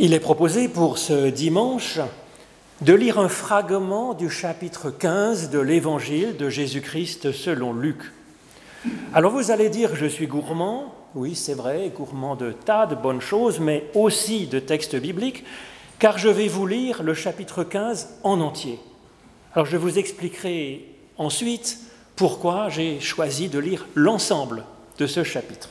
Il est proposé pour ce dimanche de lire un fragment du chapitre 15 de l'Évangile de Jésus-Christ selon Luc. Alors vous allez dire, je suis gourmand, oui c'est vrai, gourmand de tas de bonnes choses, mais aussi de textes bibliques, car je vais vous lire le chapitre 15 en entier. Alors je vous expliquerai ensuite pourquoi j'ai choisi de lire l'ensemble de ce chapitre.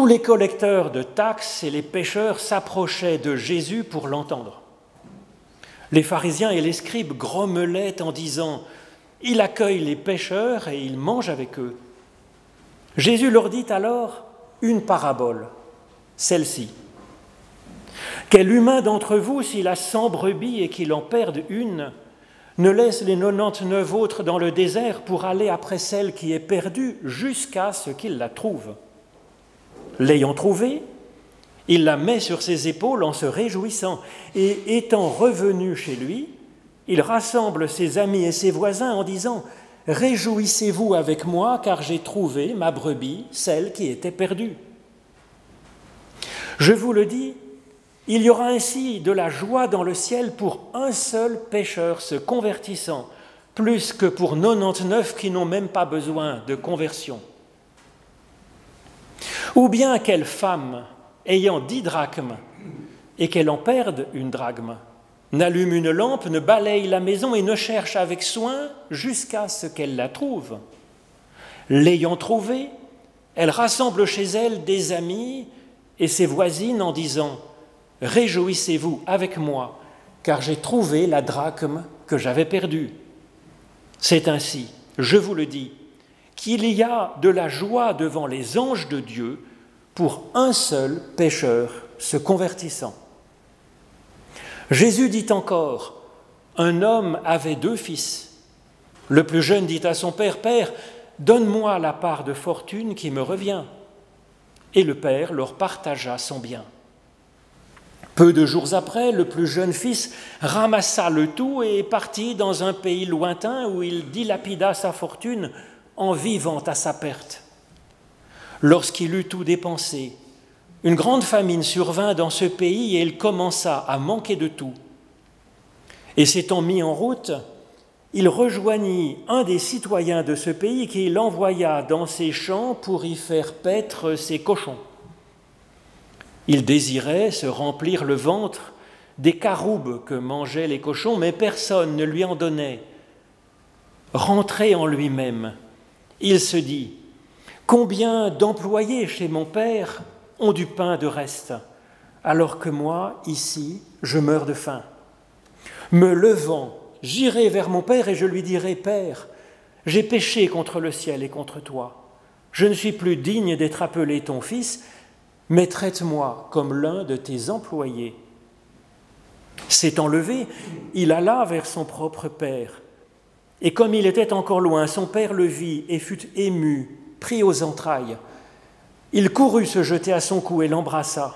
Tous les collecteurs de taxes et les pêcheurs s'approchaient de Jésus pour l'entendre. Les pharisiens et les scribes grommelaient en disant Il accueille les pêcheurs et il mange avec eux. Jésus leur dit alors une parabole, celle-ci. Quel humain d'entre vous, s'il a cent brebis et qu'il en perde une, ne laisse les 99 autres dans le désert pour aller après celle qui est perdue jusqu'à ce qu'il la trouve L'ayant trouvée, il la met sur ses épaules en se réjouissant, et étant revenu chez lui, il rassemble ses amis et ses voisins en disant Réjouissez-vous avec moi, car j'ai trouvé ma brebis, celle qui était perdue. Je vous le dis, il y aura ainsi de la joie dans le ciel pour un seul pécheur se convertissant, plus que pour 99 qui n'ont même pas besoin de conversion. Ou bien quelle femme, ayant dix drachmes, et qu'elle en perde une drachme, n'allume une lampe, ne balaye la maison et ne cherche avec soin jusqu'à ce qu'elle la trouve. L'ayant trouvée, elle rassemble chez elle des amis et ses voisines en disant Réjouissez-vous avec moi, car j'ai trouvé la drachme que j'avais perdue. C'est ainsi, je vous le dis, qu'il y a de la joie devant les anges de Dieu pour un seul pécheur se convertissant. Jésus dit encore, un homme avait deux fils. Le plus jeune dit à son père, Père, donne-moi la part de fortune qui me revient. Et le père leur partagea son bien. Peu de jours après, le plus jeune fils ramassa le tout et partit dans un pays lointain où il dilapida sa fortune en vivant à sa perte. Lorsqu'il eut tout dépensé, une grande famine survint dans ce pays et il commença à manquer de tout. Et s'étant mis en route, il rejoignit un des citoyens de ce pays qui l'envoya dans ses champs pour y faire paître ses cochons. Il désirait se remplir le ventre des caroubes que mangeaient les cochons, mais personne ne lui en donnait. Rentré en lui-même, il se dit, combien d'employés chez mon Père ont du pain de reste, alors que moi, ici, je meurs de faim. Me levant, j'irai vers mon Père et je lui dirai, Père, j'ai péché contre le ciel et contre toi. Je ne suis plus digne d'être appelé ton fils, mais traite-moi comme l'un de tes employés. S'étant levé, il alla vers son propre Père. Et comme il était encore loin, son père le vit et fut ému, pris aux entrailles. Il courut se jeter à son cou et l'embrassa.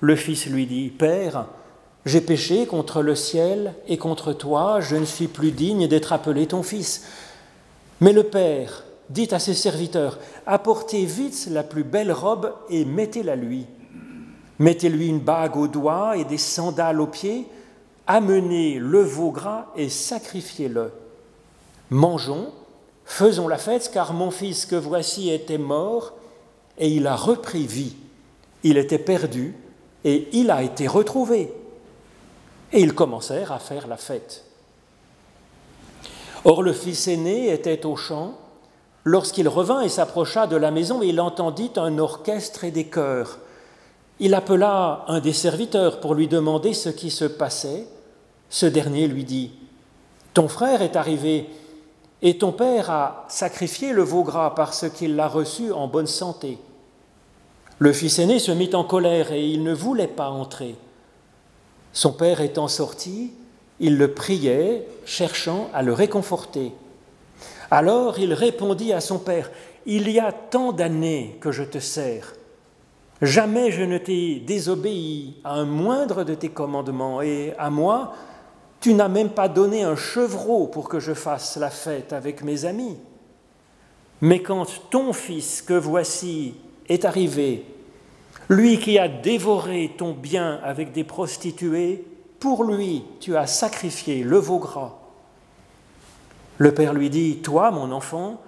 Le fils lui dit, Père, j'ai péché contre le ciel et contre toi, je ne suis plus digne d'être appelé ton fils. Mais le Père dit à ses serviteurs, Apportez vite la plus belle robe et mettez-la lui. Mettez-lui une bague au doigt et des sandales aux pieds, amenez le veau gras et sacrifiez-le. Mangeons, faisons la fête, car mon fils que voici était mort, et il a repris vie. Il était perdu, et il a été retrouvé. Et ils commencèrent à faire la fête. Or le fils aîné était au champ. Lorsqu'il revint et s'approcha de la maison, il entendit un orchestre et des chœurs. Il appela un des serviteurs pour lui demander ce qui se passait. Ce dernier lui dit, Ton frère est arrivé et ton père a sacrifié le veau gras parce qu'il l'a reçu en bonne santé. Le fils aîné se mit en colère et il ne voulait pas entrer. Son père étant sorti, il le priait, cherchant à le réconforter. Alors il répondit à son père, Il y a tant d'années que je te sers. Jamais je ne t'ai désobéi à un moindre de tes commandements, et à moi, tu n'as même pas donné un chevreau pour que je fasse la fête avec mes amis. Mais quand ton fils que voici est arrivé, Lui qui a dévoré ton bien avec des prostituées, pour lui tu as sacrifié le veau gras. Le Père lui dit, Toi, mon enfant,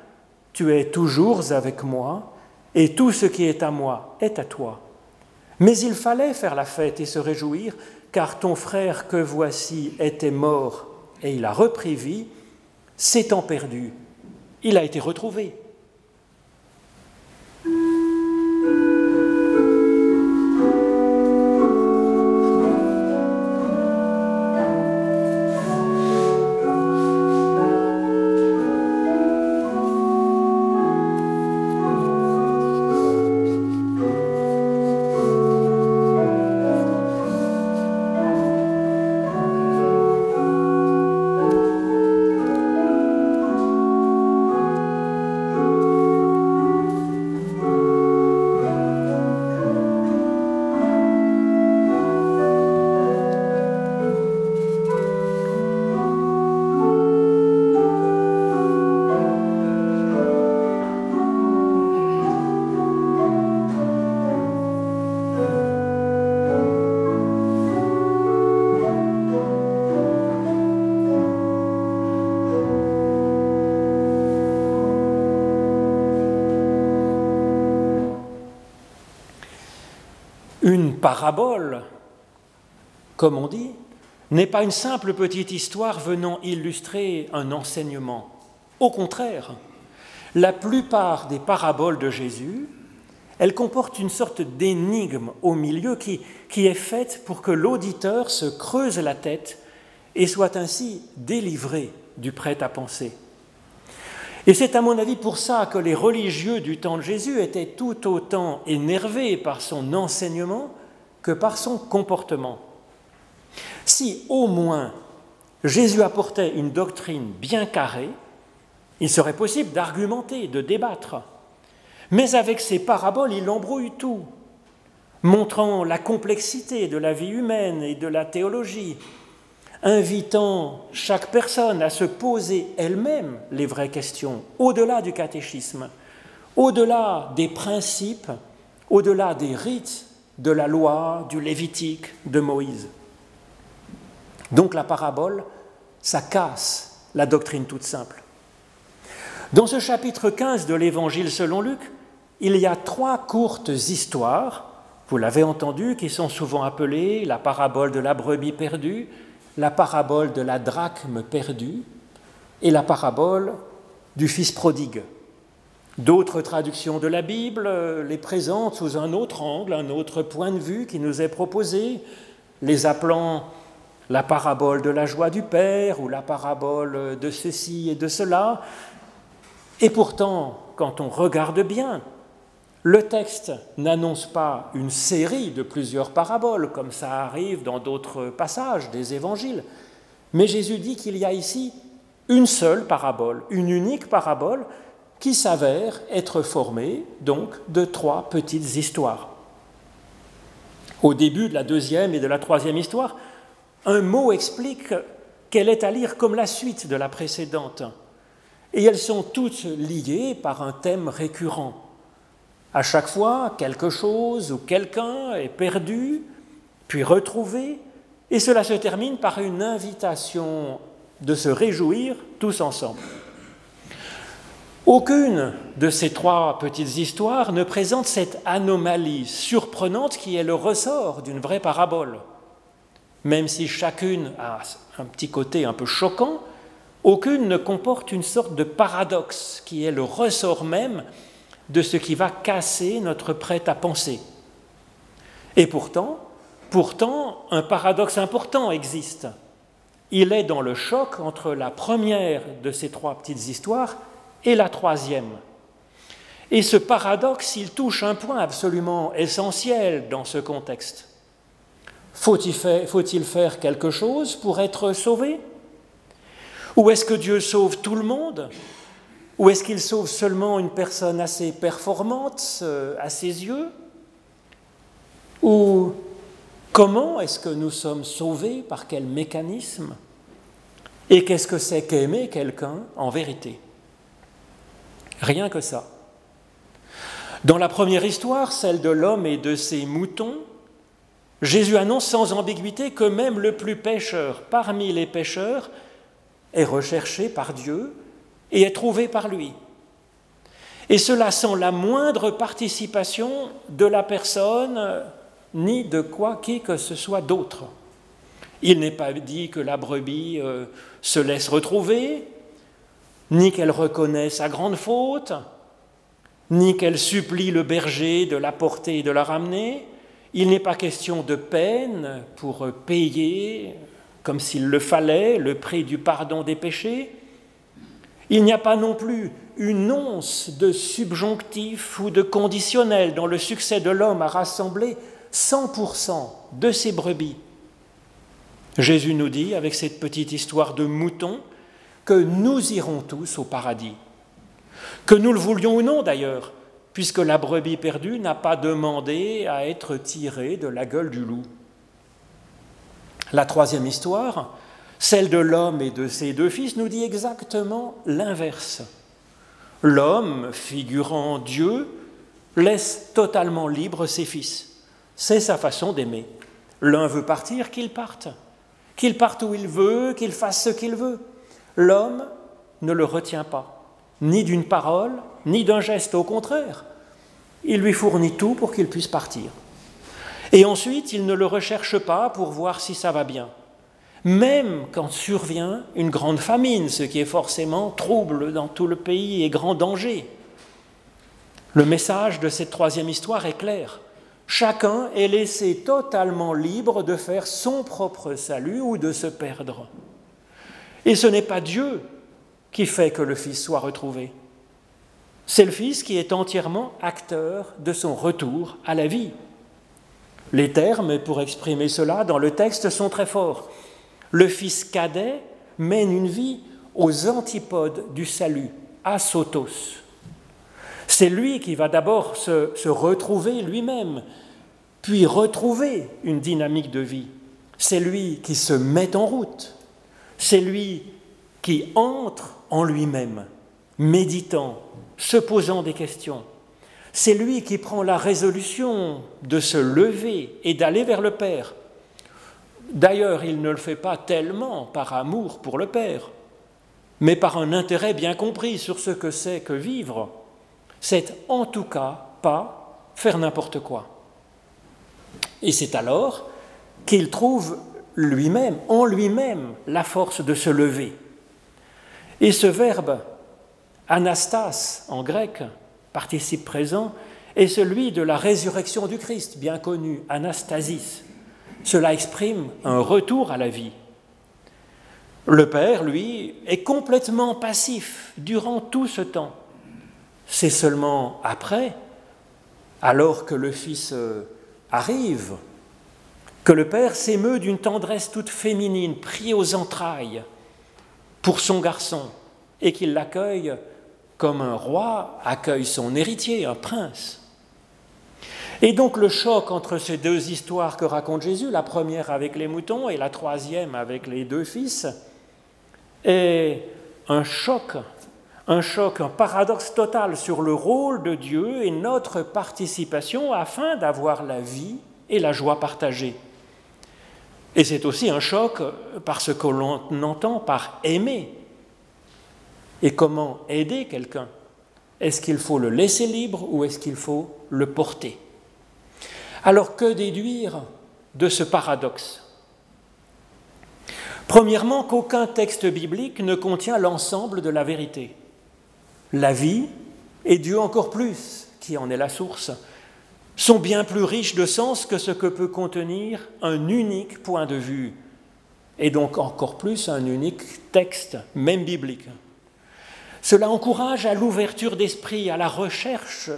tu es toujours avec moi, et tout ce qui est à moi est à toi. Mais il fallait faire la fête et se réjouir, car ton frère que voici était mort, et il a repris vie, s'étant perdu, il a été retrouvé. Parabole, comme on dit, n'est pas une simple petite histoire venant illustrer un enseignement. Au contraire, la plupart des paraboles de Jésus, elles comportent une sorte d'énigme au milieu qui, qui est faite pour que l'auditeur se creuse la tête et soit ainsi délivré du prêt-à-penser. Et c'est à mon avis pour ça que les religieux du temps de Jésus étaient tout autant énervés par son enseignement que par son comportement. Si au moins Jésus apportait une doctrine bien carrée, il serait possible d'argumenter, de débattre. Mais avec ses paraboles, il embrouille tout, montrant la complexité de la vie humaine et de la théologie, invitant chaque personne à se poser elle-même les vraies questions, au-delà du catéchisme, au-delà des principes, au-delà des rites de la loi, du Lévitique, de Moïse. Donc la parabole, ça casse la doctrine toute simple. Dans ce chapitre 15 de l'Évangile selon Luc, il y a trois courtes histoires, vous l'avez entendu, qui sont souvent appelées la parabole de la brebis perdue, la parabole de la drachme perdue et la parabole du fils prodigue. D'autres traductions de la Bible les présentent sous un autre angle, un autre point de vue qui nous est proposé, les appelant la parabole de la joie du Père ou la parabole de ceci et de cela. Et pourtant, quand on regarde bien, le texte n'annonce pas une série de plusieurs paraboles, comme ça arrive dans d'autres passages des évangiles, mais Jésus dit qu'il y a ici une seule parabole, une unique parabole qui s'avère être formée donc de trois petites histoires. Au début de la deuxième et de la troisième histoire, un mot explique qu'elle est à lire comme la suite de la précédente, et elles sont toutes liées par un thème récurrent. À chaque fois, quelque chose ou quelqu'un est perdu, puis retrouvé, et cela se termine par une invitation de se réjouir tous ensemble. Aucune de ces trois petites histoires ne présente cette anomalie surprenante qui est le ressort d'une vraie parabole. Même si chacune a un petit côté un peu choquant, aucune ne comporte une sorte de paradoxe qui est le ressort même de ce qui va casser notre prêt à penser. Et pourtant, pourtant, un paradoxe important existe. Il est dans le choc entre la première de ces trois petites histoires et la troisième. Et ce paradoxe, il touche un point absolument essentiel dans ce contexte. Faut-il faire, quelque chose pour être sauvé? Ou est-ce que Dieu sauve tout le monde? Ou est-ce qu'il sauve seulement une personne assez performante euh, à ses yeux? Ou comment est-ce que nous sommes sauvés? Par quel mécanisme? Et qu'est-ce que c'est qu'aimer quelqu'un en vérité? Rien que ça. Dans la première histoire, celle de l'homme et de ses moutons, Jésus annonce sans ambiguïté que même le plus pécheur parmi les pécheurs est recherché par Dieu et est trouvé par lui. Et cela sans la moindre participation de la personne ni de quoi qui que ce soit d'autre. Il n'est pas dit que la brebis euh, se laisse retrouver, ni qu'elle reconnaît sa grande faute, ni qu'elle supplie le berger de la porter et de la ramener. Il n'est pas question de peine pour payer, comme s'il le fallait, le prix du pardon des péchés. Il n'y a pas non plus une once de subjonctif ou de conditionnel dans le succès de l'homme à rassembler 100% de ses brebis. Jésus nous dit, avec cette petite histoire de mouton, que nous irons tous au paradis. Que nous le voulions ou non d'ailleurs, puisque la brebis perdue n'a pas demandé à être tirée de la gueule du loup. La troisième histoire, celle de l'homme et de ses deux fils, nous dit exactement l'inverse. L'homme, figurant Dieu, laisse totalement libre ses fils. C'est sa façon d'aimer. L'un veut partir, qu'il parte. Qu'il parte où il veut, qu'il fasse ce qu'il veut. L'homme ne le retient pas, ni d'une parole, ni d'un geste, au contraire. Il lui fournit tout pour qu'il puisse partir. Et ensuite, il ne le recherche pas pour voir si ça va bien. Même quand survient une grande famine, ce qui est forcément trouble dans tout le pays et grand danger. Le message de cette troisième histoire est clair. Chacun est laissé totalement libre de faire son propre salut ou de se perdre. Et ce n'est pas Dieu qui fait que le Fils soit retrouvé. C'est le Fils qui est entièrement acteur de son retour à la vie. Les termes pour exprimer cela dans le texte sont très forts. Le Fils cadet mène une vie aux antipodes du salut, à Sotos. C'est lui qui va d'abord se, retrouver lui-même, puis retrouver une dynamique de vie. C'est lui qui se met en route. C'est lui qui entre en lui-même, méditant, se posant des questions. C'est lui qui prend la résolution de se lever et d'aller vers le Père. D'ailleurs, il ne le fait pas tellement par amour pour le Père, mais par un intérêt bien compris sur ce que c'est que vivre c'est en tout cas pas faire n'importe quoi. Et c'est alors qu'il trouve lui-même, en lui-même, la force de se lever. Et ce verbe anastas en grec, participe présent, est celui de la résurrection du Christ, bien connu, anastasis. Cela exprime un retour à la vie. Le Père, lui, est complètement passif durant tout ce temps. C'est seulement après, alors que le Fils euh, arrive, que le Père s'émeut d'une tendresse toute féminine, pris aux entrailles pour son garçon, et qu'il l'accueille comme un roi accueille son héritier, un prince. Et donc le choc entre ces deux histoires que raconte Jésus, la première avec les moutons et la troisième avec les deux fils, est un choc un choc, un paradoxe total sur le rôle de Dieu et notre participation afin d'avoir la vie et la joie partagée. Et c'est aussi un choc parce que l'on entend par aimer. Et comment aider quelqu'un? Est-ce qu'il faut le laisser libre ou est-ce qu'il faut le porter? Alors que déduire de ce paradoxe? Premièrement, qu'aucun texte biblique ne contient l'ensemble de la vérité. La vie, et Dieu encore plus, qui en est la source, sont bien plus riches de sens que ce que peut contenir un unique point de vue, et donc encore plus un unique texte, même biblique. Cela encourage à l'ouverture d'esprit, à la recherche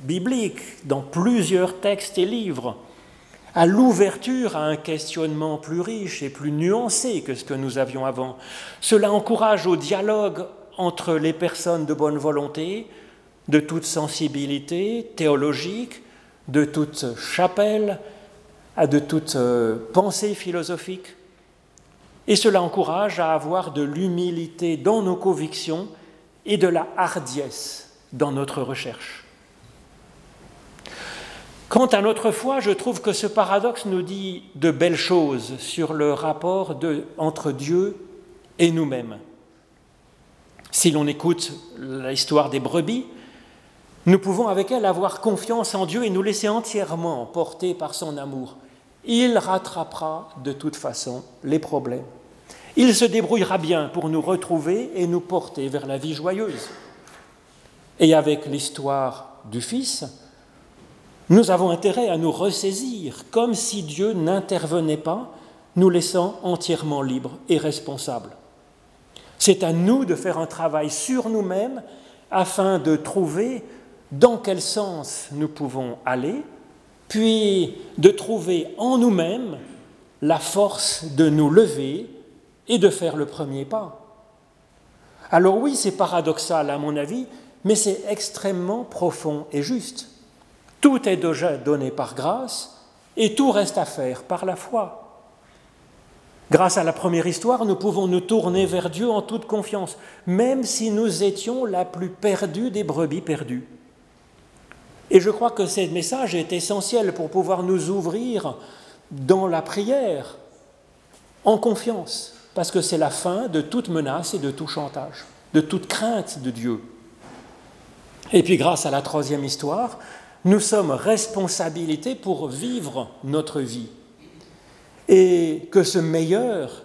biblique dans plusieurs textes et livres, à l'ouverture à un questionnement plus riche et plus nuancé que ce que nous avions avant. Cela encourage au dialogue entre les personnes de bonne volonté, de toute sensibilité théologique, de toute chapelle, de toute euh, pensée philosophique. Et cela encourage à avoir de l'humilité dans nos convictions et de la hardiesse dans notre recherche. Quant à notre foi, je trouve que ce paradoxe nous dit de belles choses sur le rapport entre Dieu et nous-mêmes. Si l'on écoute l'histoire des brebis, nous pouvons avec elle avoir confiance en Dieu et nous laisser entièrement porter par son amour. Il rattrapera de toute façon les problèmes. Il se débrouillera bien pour nous retrouver et nous porter vers la vie joyeuse. Et avec l'histoire du Fils, nous avons intérêt à nous ressaisir, comme si Dieu n'intervenait pas, nous laissant entièrement libres et responsables. C'est à nous de faire un travail sur nous-mêmes afin de trouver dans quel sens nous pouvons aller, puis de trouver en nous-mêmes la force de nous lever et de faire le premier pas. Alors oui, c'est paradoxal à mon avis, mais c'est extrêmement profond et juste. Tout est déjà donné par grâce et tout reste à faire par la foi. Grâce à la première histoire, nous pouvons nous tourner vers Dieu en toute confiance, même si nous étions la plus perdue des brebis perdues. Et je crois que ce message est essentiel pour pouvoir nous ouvrir dans la prière en confiance, parce que c'est la fin de toute menace et de tout chantage, de toute crainte de Dieu. Et puis grâce à la troisième histoire, nous sommes responsabilités pour vivre notre vie. Et que ce meilleur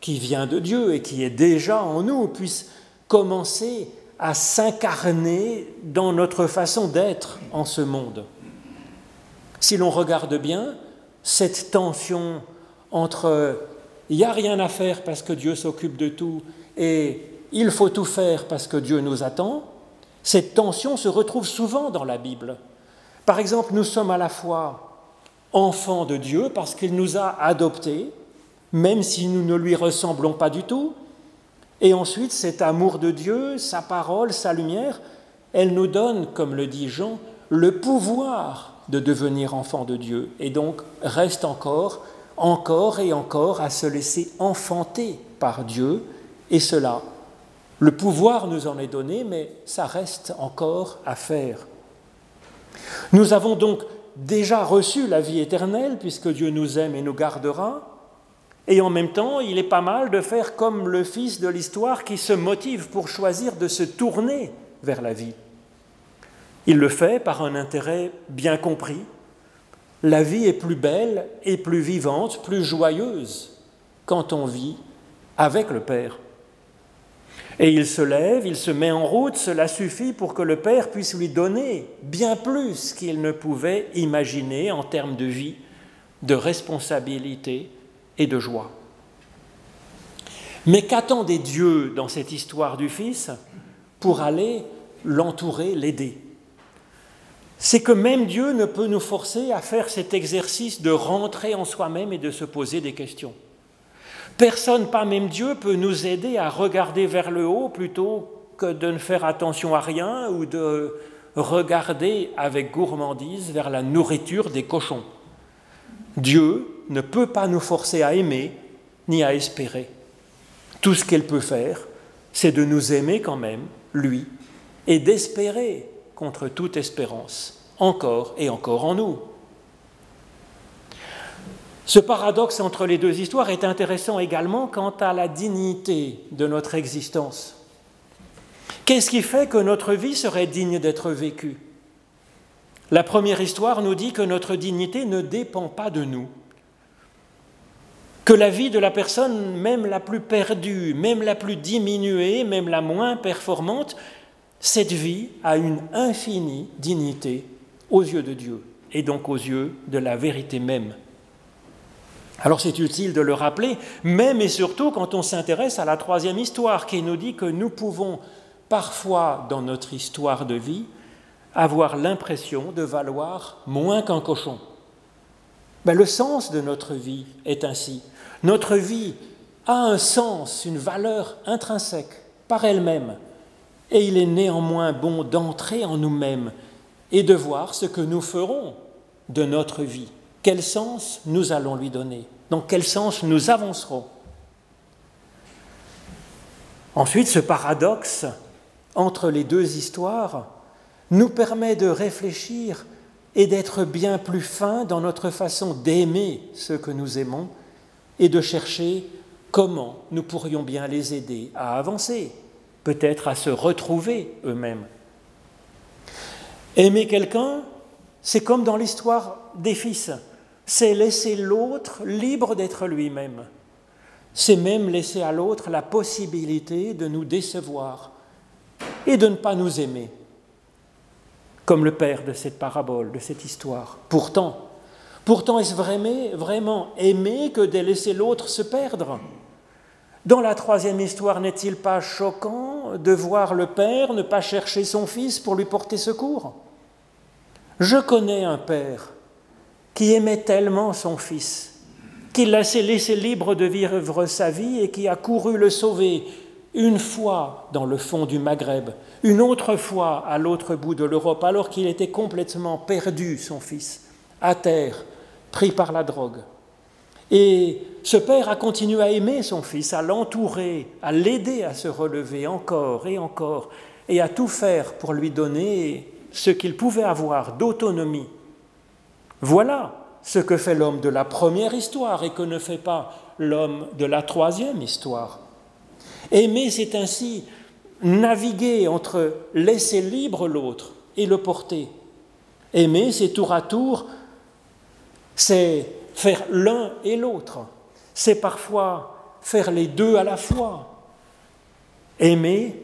qui vient de Dieu et qui est déjà en nous puisse commencer à s'incarner dans notre façon d'être en ce monde. Si l'on regarde bien, cette tension entre il n'y a rien à faire parce que Dieu s'occupe de tout et il faut tout faire parce que Dieu nous attend, cette tension se retrouve souvent dans la Bible. Par exemple, nous sommes à la fois enfants de Dieu parce qu'il nous a adoptés, même si nous ne lui ressemblons pas du tout, et ensuite cet amour de Dieu, sa parole, sa lumière, elle nous donne, comme le dit Jean, le pouvoir de devenir enfants de Dieu, et donc reste encore, encore et encore à se laisser enfanter par Dieu, et cela, le pouvoir nous en est donné, mais ça reste encore à faire. Nous avons donc déjà reçu la vie éternelle, puisque Dieu nous aime et nous gardera, et en même temps, il est pas mal de faire comme le fils de l'histoire qui se motive pour choisir de se tourner vers la vie. Il le fait par un intérêt bien compris. La vie est plus belle et plus vivante, plus joyeuse quand on vit avec le Père. Et il se lève, il se met en route, cela suffit pour que le Père puisse lui donner bien plus qu'il ne pouvait imaginer en termes de vie, de responsabilité et de joie. Mais qu'attendait Dieu dans cette histoire du Fils pour aller l'entourer, l'aider? C'est que même Dieu ne peut nous forcer à faire cet exercice de rentrer en soi-même et de se poser des questions. Personne, pas même Dieu, peut nous aider à regarder vers le haut plutôt que de ne faire attention à rien ou de regarder avec gourmandise vers la nourriture des cochons. Dieu ne peut pas nous forcer à aimer ni à espérer. Tout ce qu'elle peut faire, c'est de nous aimer quand même, lui, et d'espérer contre toute espérance, encore et encore en nous. Ce paradoxe entre les deux histoires est intéressant également quant à la dignité de notre existence. Qu'est-ce qui fait que notre vie serait digne d'être vécue? La première histoire nous dit que notre dignité ne dépend pas de nous, que la vie de la personne, même la plus perdue, même la plus diminuée, même la moins performante, cette vie a une infinie dignité aux yeux de Dieu et donc aux yeux de la vérité même. Alors c'est utile de le rappeler, même et surtout quand on s'intéresse à la troisième histoire qui nous dit que nous pouvons parfois dans notre histoire de vie avoir l'impression de valoir moins qu'un cochon. Ben, le sens de notre vie est ainsi. Notre vie a un sens, une valeur intrinsèque par elle-même, et il est néanmoins bon d'entrer en nous-mêmes et de voir ce que nous ferons de notre vie. Quel sens nous allons lui donner? Dans quel sens nous avancerons? Ensuite, ce paradoxe entre les deux histoires nous permet de réfléchir est d'être bien plus fin dans notre façon d'aimer ceux que nous aimons et de chercher comment nous pourrions bien les aider à avancer, peut-être à se retrouver eux-mêmes. Aimer quelqu'un, c'est comme dans l'histoire des fils, c'est laisser l'autre libre d'être lui-même. C'est même laisser à l'autre la possibilité de nous décevoir et de ne pas nous aimer, comme le père de cette parabole, de cette histoire. Pourtant, pourtant est-ce vraiment, vraiment aimer que de laisser l'autre se perdre? Dans la troisième histoire, n'est-il pas choquant de voir le père ne pas chercher son fils pour lui porter secours? Je connais un père qui aimait tellement son fils, qu'il l'a laissé libre de vivre sa vie et qui a couru le sauver une fois dans le fond du Maghreb, une autre fois à l'autre bout de l'Europe, alors qu'il était complètement perdu, son fils, à terre, pris par la drogue. Et ce père a continué à aimer son fils, à l'entourer, à l'aider à se relever encore et encore, et à tout faire pour lui donner ce qu'il pouvait avoir d'autonomie voilà ce que fait l'homme de la première histoire et que ne fait pas l'homme de la troisième histoire. Aimer, c'est ainsi naviguer entre laisser libre l'autre et le porter. Aimer, c'est tour à tour, c'est faire l'un et l'autre. C'est parfois faire les deux à la fois. Aimer,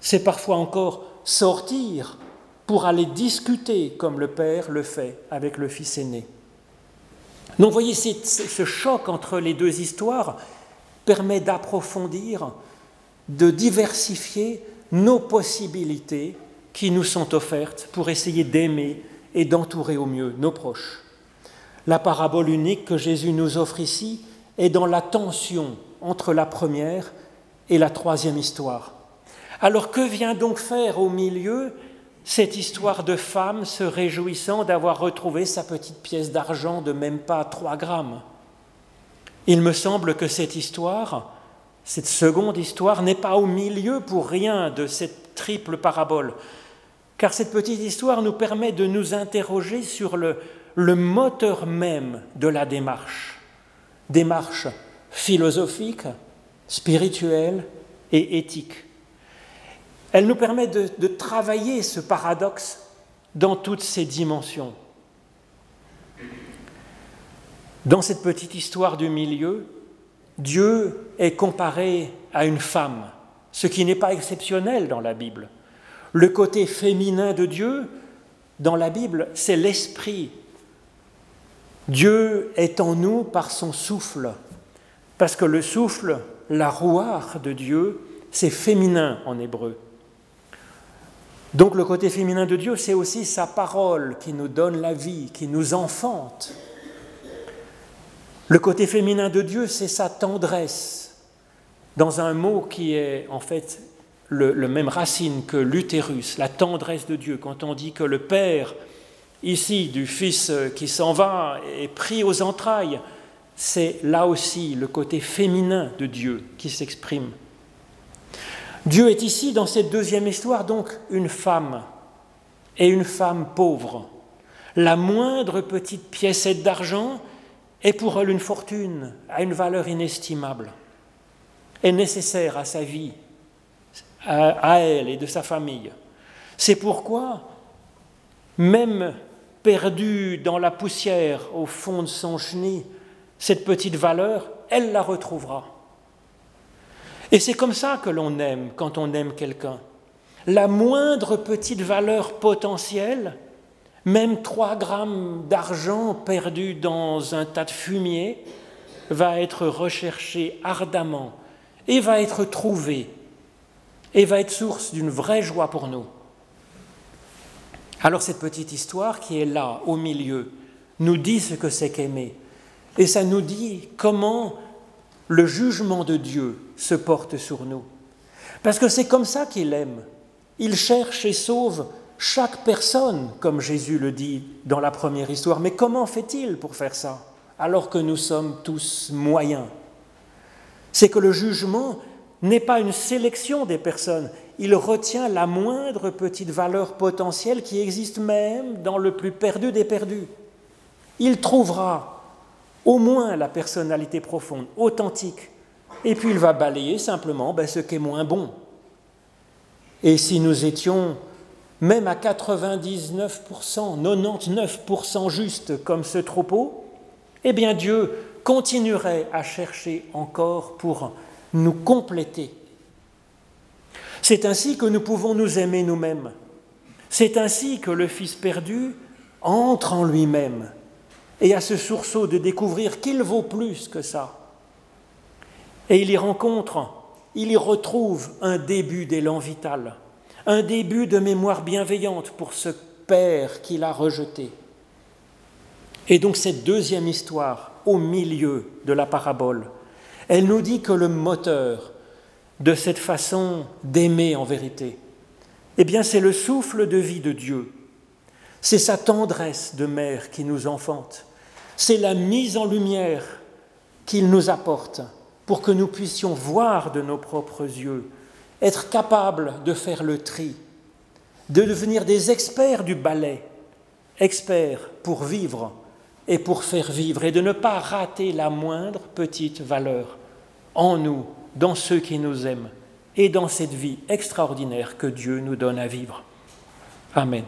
c'est parfois encore sortir pour aller discuter comme le Père le fait avec le Fils aîné. Donc voyez, ce choc entre les deux histoires permet d'approfondir, de diversifier nos possibilités qui nous sont offertes pour essayer d'aimer et d'entourer au mieux nos proches. La parabole unique que Jésus nous offre ici est dans la tension entre la première et la troisième histoire. Alors que vient donc faire au milieu cette histoire de femme se réjouissant d'avoir retrouvé sa petite pièce d'argent de même pas 3 grammes? Il me semble que cette histoire, cette seconde histoire, n'est pas au milieu pour rien de cette triple parabole, car cette petite histoire nous permet de nous interroger sur le, moteur même de la démarche, démarche philosophique, spirituelle et éthique. Elle nous permet de, travailler ce paradoxe dans toutes ses dimensions. Dans cette petite histoire du milieu, Dieu est comparé à une femme, ce qui n'est pas exceptionnel dans la Bible. Le côté féminin de Dieu, dans la Bible, c'est l'esprit. Dieu est en nous par son souffle, parce que le souffle, la rouard de Dieu, c'est féminin en hébreu. Donc le côté féminin de Dieu, c'est aussi sa parole qui nous donne la vie, qui nous enfante. Le côté féminin de Dieu, c'est sa tendresse, dans un mot qui est en fait le, même racine que l'utérus, la tendresse de Dieu. Quand on dit que le Père, ici, du Fils qui s'en va, est pris aux entrailles, c'est là aussi le côté féminin de Dieu qui s'exprime. Dieu est ici, dans cette deuxième histoire, donc une femme, et une femme pauvre. La moindre petite piècette d'argent est pour elle une fortune, à une valeur inestimable, est nécessaire à sa vie, à, elle et de sa famille. C'est pourquoi, même perdue dans la poussière au fond de son chenille, cette petite valeur, elle la retrouvera. Et c'est comme ça que l'on aime quand on aime quelqu'un. La moindre petite valeur potentielle, même 3 grammes d'argent perdu dans un tas de fumier, va être recherchée ardemment et va être trouvée et va être source d'une vraie joie pour nous. Alors cette petite histoire qui est là, au milieu, nous dit ce que c'est qu'aimer. Et ça nous dit comment le jugement de Dieu se porte sur nous. Parce que c'est comme ça qu'il aime. Il cherche et sauve chaque personne, comme Jésus le dit dans la première histoire. Mais comment fait-il pour faire ça alors que nous sommes tous moyens? C'est que le jugement n'est pas une sélection des personnes, il retient la moindre petite valeur potentielle qui existe même dans le plus perdu des perdus. Il trouvera au moins la personnalité profonde, authentique, et puis il va balayer simplement ben, ce qui est moins bon. Et si nous étions même à 99%, 99% justes comme ce troupeau, eh bien Dieu continuerait à chercher encore pour nous compléter. C'est ainsi que nous pouvons nous aimer nous-mêmes. C'est ainsi que le Fils perdu entre en lui-même et a ce sursaut de découvrir qu'il vaut plus que ça. Et il y rencontre, il y retrouve un début d'élan vital, un début de mémoire bienveillante pour ce Père qu'il a rejeté. Et donc cette deuxième histoire, au milieu de la parabole, elle nous dit que le moteur de cette façon d'aimer en vérité, eh bien c'est le souffle de vie de Dieu, c'est sa tendresse de mère qui nous enfante, c'est la mise en lumière qu'il nous apporte pour que nous puissions voir de nos propres yeux, être capables de faire le tri, de devenir des experts du ballet, experts pour vivre et pour faire vivre, et de ne pas rater la moindre petite valeur en nous, dans ceux qui nous aiment, et dans cette vie extraordinaire que Dieu nous donne à vivre. Amen.